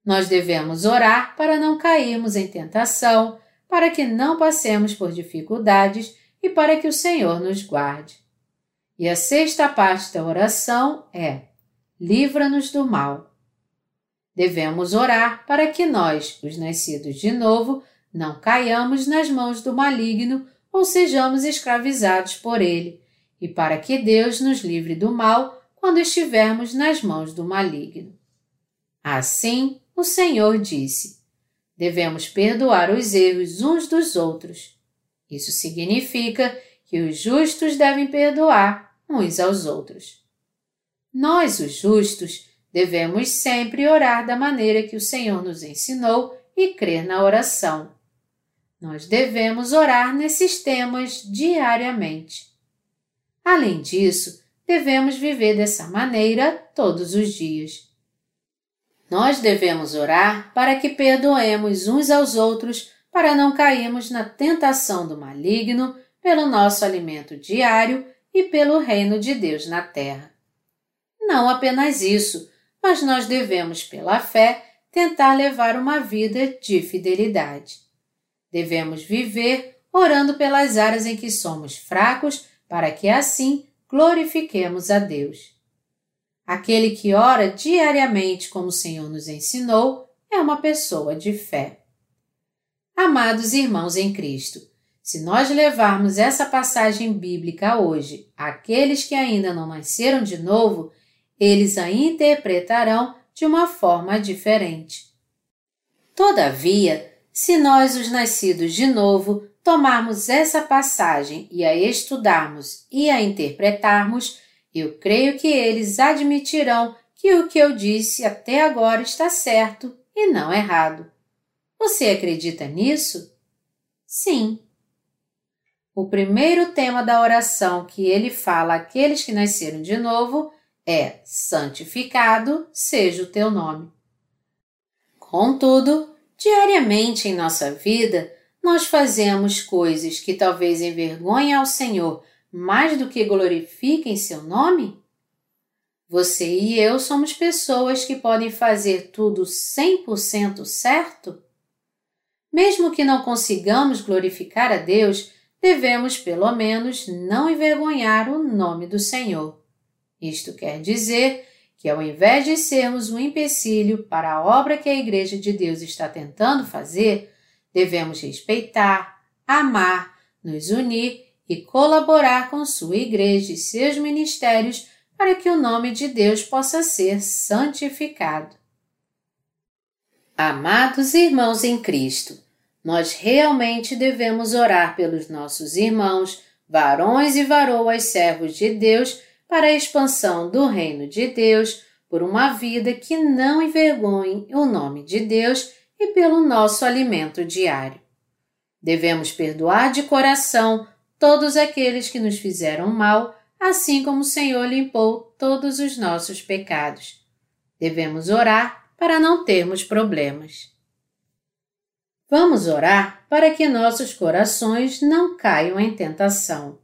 Nós devemos orar para não cairmos em tentação, para que não passemos por dificuldades e para que o Senhor nos guarde. E a sexta parte da oração é: livra-nos do mal. Devemos orar para que nós, os nascidos de novo, não caiamos nas mãos do maligno ou sejamos escravizados por ele, e para que Deus nos livre do mal quando estivermos nas mãos do maligno. Assim, o Senhor disse: devemos perdoar os erros uns dos outros. Isso significa que os justos devem perdoar uns aos outros. Nós, os justos, devemos sempre orar da maneira que o Senhor nos ensinou e crer na oração. Nós devemos orar nesses temas diariamente. Além disso, devemos viver dessa maneira todos os dias. Nós devemos orar para que perdoemos uns aos outros para não cairmos na tentação do maligno pelo nosso alimento diário e pelo reino de Deus na terra. Não apenas isso, mas nós devemos, pela fé, tentar levar uma vida de fidelidade. Devemos viver orando pelas áreas em que somos fracos, para que assim glorifiquemos a Deus. Aquele que ora diariamente como o Senhor nos ensinou é uma pessoa de fé. Amados irmãos em Cristo, se nós levarmos essa passagem bíblica hoje àqueles que ainda não nasceram de novo, eles a interpretarão de uma forma diferente. Todavia, se nós, os nascidos de novo, tomarmos essa passagem e a estudarmos e a interpretarmos, eu creio que eles admitirão que o que eu disse até agora está certo e não errado. Você acredita nisso? Sim. O primeiro tema da oração que ele fala àqueles que nasceram de novo é: santificado seja o teu nome. Contudo, diariamente em nossa vida, nós fazemos coisas que talvez envergonhem ao Senhor mais do que glorifiquem seu nome? Você e eu somos pessoas que podem fazer tudo 100% certo? Mesmo que não consigamos glorificar a Deus, devemos pelo menos não envergonhar o nome do Senhor. Isto quer dizer que, ao invés de sermos um empecilho para a obra que a Igreja de Deus está tentando fazer, devemos respeitar, amar, nos unir e colaborar com sua Igreja e seus ministérios para que o nome de Deus possa ser santificado. Amados irmãos em Cristo, nós realmente devemos orar pelos nossos irmãos, varões e varoas servos de Deus, para a expansão do reino de Deus, por uma vida que não envergonhe o nome de Deus e pelo nosso alimento diário. Devemos perdoar de coração todos aqueles que nos fizeram mal assim como o Senhor limpou todos os nossos pecados. Devemos orar para não termos problemas. Vamos orar para que nossos corações não caiam em tentação.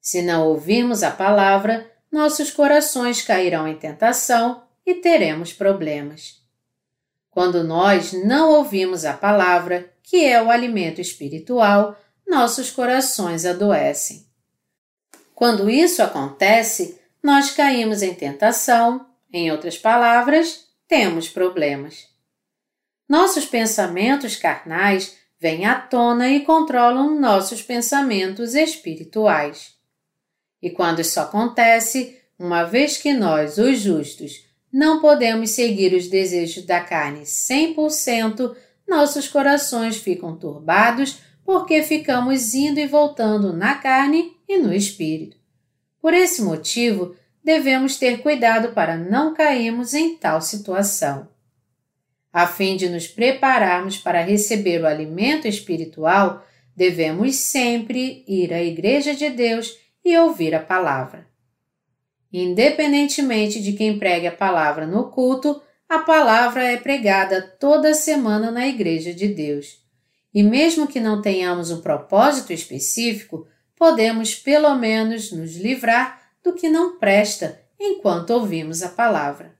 Se não ouvirmos a palavra, nossos corações cairão em tentação e teremos problemas. Quando nós não ouvimos a palavra, que é o alimento espiritual, nossos corações adoecem. Quando isso acontece, nós caímos em tentação, em outras palavras, temos problemas. Nossos pensamentos carnais vêm à tona e controlam nossos pensamentos espirituais. E quando isso acontece, uma vez que nós, os justos, não podemos seguir os desejos da carne 100%, nossos corações ficam turbados porque ficamos indo e voltando na carne e no espírito. Por esse motivo, devemos ter cuidado para não cairmos em tal situação. A fim de nos prepararmos para receber o alimento espiritual, devemos sempre ir à Igreja de Deus e ouvir a palavra. Independentemente de quem pregue a palavra no culto, a palavra é pregada toda semana na Igreja de Deus. E mesmo que não tenhamos um propósito específico, podemos pelo menos nos livrar do que não presta enquanto ouvimos a palavra.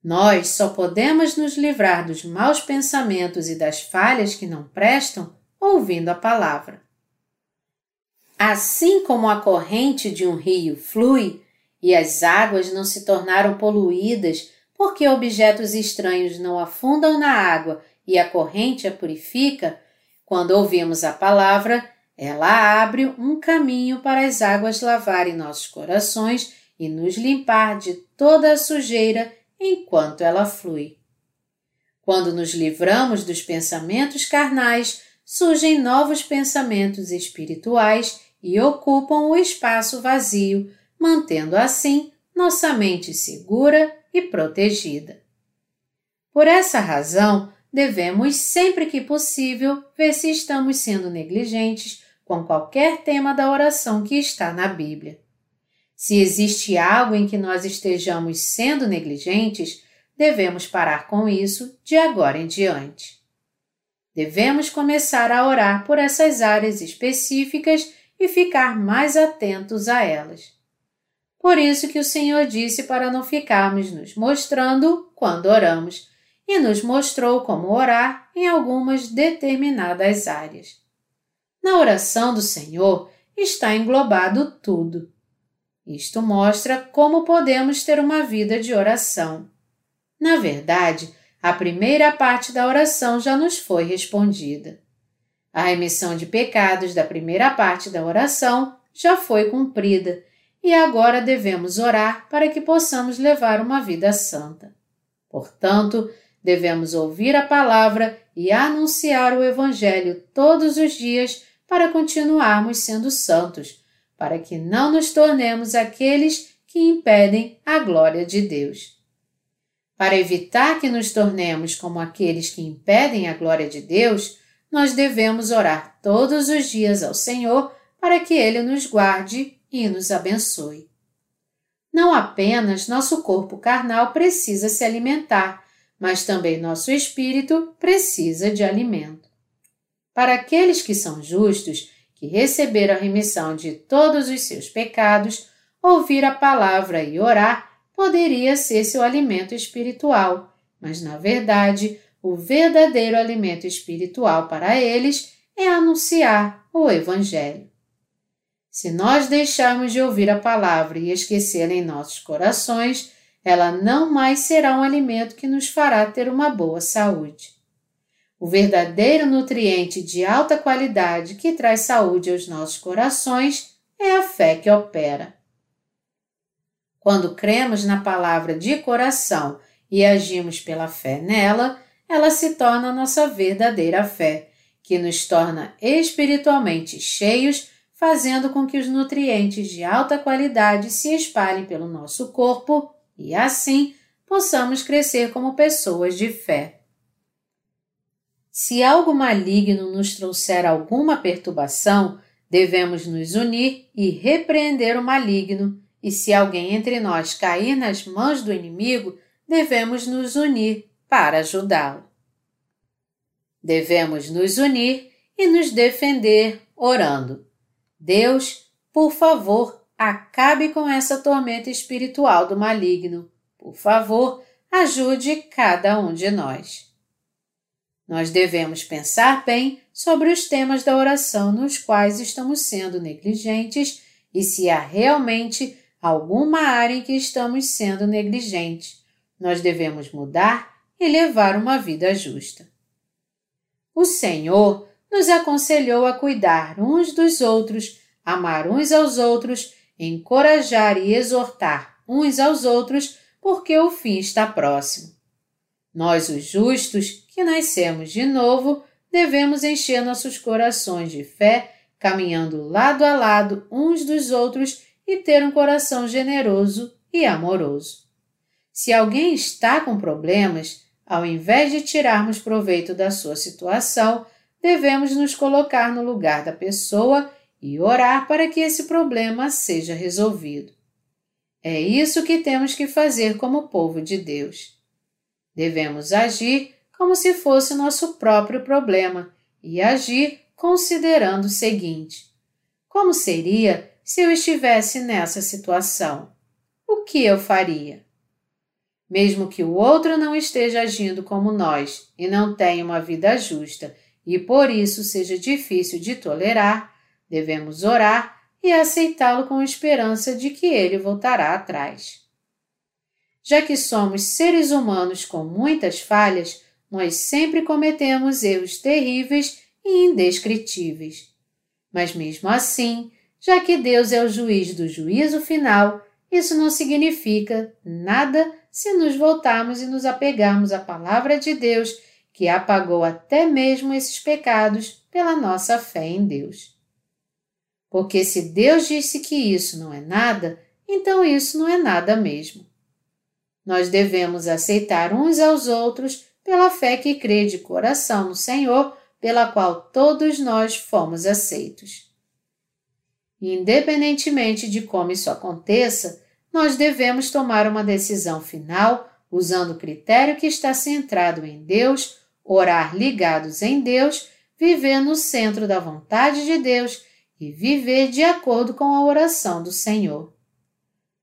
Nós só podemos nos livrar dos maus pensamentos e das falhas que não prestam ouvindo a palavra. Assim como a corrente de um rio flui e as águas não se tornaram poluídas porque objetos estranhos não afundam na água e a corrente a purifica, quando ouvimos a palavra, ela abre um caminho para as águas lavarem nossos corações e nos limpar de toda a sujeira enquanto ela flui. Quando nos livramos dos pensamentos carnais, surgem novos pensamentos espirituais e ocupam o espaço vazio, mantendo assim nossa mente segura e protegida. Por essa razão, devemos sempre que possível ver se estamos sendo negligentes com qualquer tema da oração que está na Bíblia. Se existe algo em que nós estejamos sendo negligentes, devemos parar com isso de agora em diante. Devemos começar a orar por essas áreas específicas e ficar mais atentos a elas. Por isso que o Senhor disse para não ficarmos nos mostrando quando oramos, e nos mostrou como orar em algumas determinadas áreas. Na oração do Senhor está englobado tudo. Isto mostra como podemos ter uma vida de oração. Na verdade, a primeira parte da oração já nos foi respondida. A remissão de pecados da primeira parte da oração já foi cumprida e agora devemos orar para que possamos levar uma vida santa. Portanto, Devemos ouvir a palavra e anunciar o Evangelho todos os dias para continuarmos sendo santos, para que não nos tornemos aqueles que impedem a glória de Deus. Para evitar que nos tornemos como aqueles que impedem a glória de Deus, nós devemos orar todos os dias ao Senhor para que Ele nos guarde e nos abençoe. Não apenas nosso corpo carnal precisa se alimentar, mas também nosso espírito precisa de alimento. Para aqueles que são justos, que receberam a remissão de todos os seus pecados, ouvir a palavra e orar poderia ser seu alimento espiritual, mas na verdade, o verdadeiro alimento espiritual para eles é anunciar o Evangelho. Se nós deixarmos de ouvir a palavra e esquecê-la em nossos corações, ela não mais será um alimento que nos fará ter uma boa saúde. O verdadeiro nutriente de alta qualidade que traz saúde aos nossos corações é a fé que opera. Quando cremos na palavra de coração e agimos pela fé nela, ela se torna nossa verdadeira fé, que nos torna espiritualmente cheios, fazendo com que os nutrientes de alta qualidade se espalhem pelo nosso corpo e assim possamos crescer como pessoas de fé. Se algo maligno nos trouxer alguma perturbação, devemos nos unir e repreender o maligno, e se alguém entre nós cair nas mãos do inimigo, devemos nos unir para ajudá-lo. Devemos nos unir e nos defender orando. Deus, por favor, Acabe com essa tormenta espiritual do maligno. Por favor, ajude cada um de nós. Nós devemos pensar bem sobre os temas da oração nos quais estamos sendo negligentes e se há realmente alguma área em que estamos sendo negligentes. Nós devemos mudar e levar uma vida justa. O Senhor nos aconselhou a cuidar uns dos outros, amar uns aos outros encorajar e exortar uns aos outros, porque o fim está próximo. Nós, os justos, que nascemos de novo, devemos encher nossos corações de fé, caminhando lado a lado uns dos outros e ter um coração generoso e amoroso. Se alguém está com problemas, ao invés de tirarmos proveito da sua situação, devemos nos colocar no lugar da pessoa e orar para que esse problema seja resolvido. É isso que temos que fazer como povo de Deus. Devemos agir como se fosse nosso próprio problema e agir considerando o seguinte: como seria se eu estivesse nessa situação? O que eu faria? Mesmo que o outro não esteja agindo como nós e não tenha uma vida justa e por isso seja difícil de tolerar, Devemos orar e aceitá-lo com esperança de que ele voltará atrás. Já que somos seres humanos com muitas falhas, nós sempre cometemos erros terríveis e indescritíveis. Mas mesmo assim, já que Deus é o juiz do juízo final, isso não significa nada se nos voltarmos e nos apegarmos à palavra de Deus, que apagou até mesmo esses pecados pela nossa fé em Deus. Porque se Deus disse que isso não é nada, então isso não é nada mesmo. Nós devemos aceitar uns aos outros pela fé que crê de coração no Senhor, pela qual todos nós fomos aceitos. Independentemente de como isso aconteça, nós devemos tomar uma decisão final usando o critério que está centrado em Deus, orar ligados em Deus, viver no centro da vontade de Deus e viver de acordo com a oração do Senhor.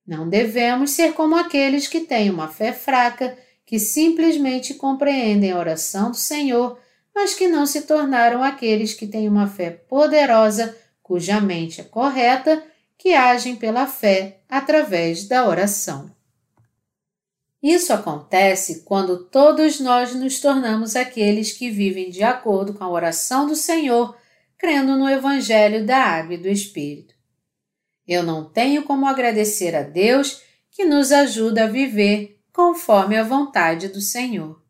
Não devemos ser como aqueles que têm uma fé fraca, que simplesmente compreendem a oração do Senhor, mas que não se tornaram aqueles que têm uma fé poderosa, cuja mente é correta, que agem pela fé através da oração. Isso acontece quando todos nós nos tornamos aqueles que vivem de acordo com a oração do Senhor crendo no Evangelho da Água e do Espírito. Eu não tenho como agradecer a Deus que nos ajuda a viver conforme a vontade do Senhor.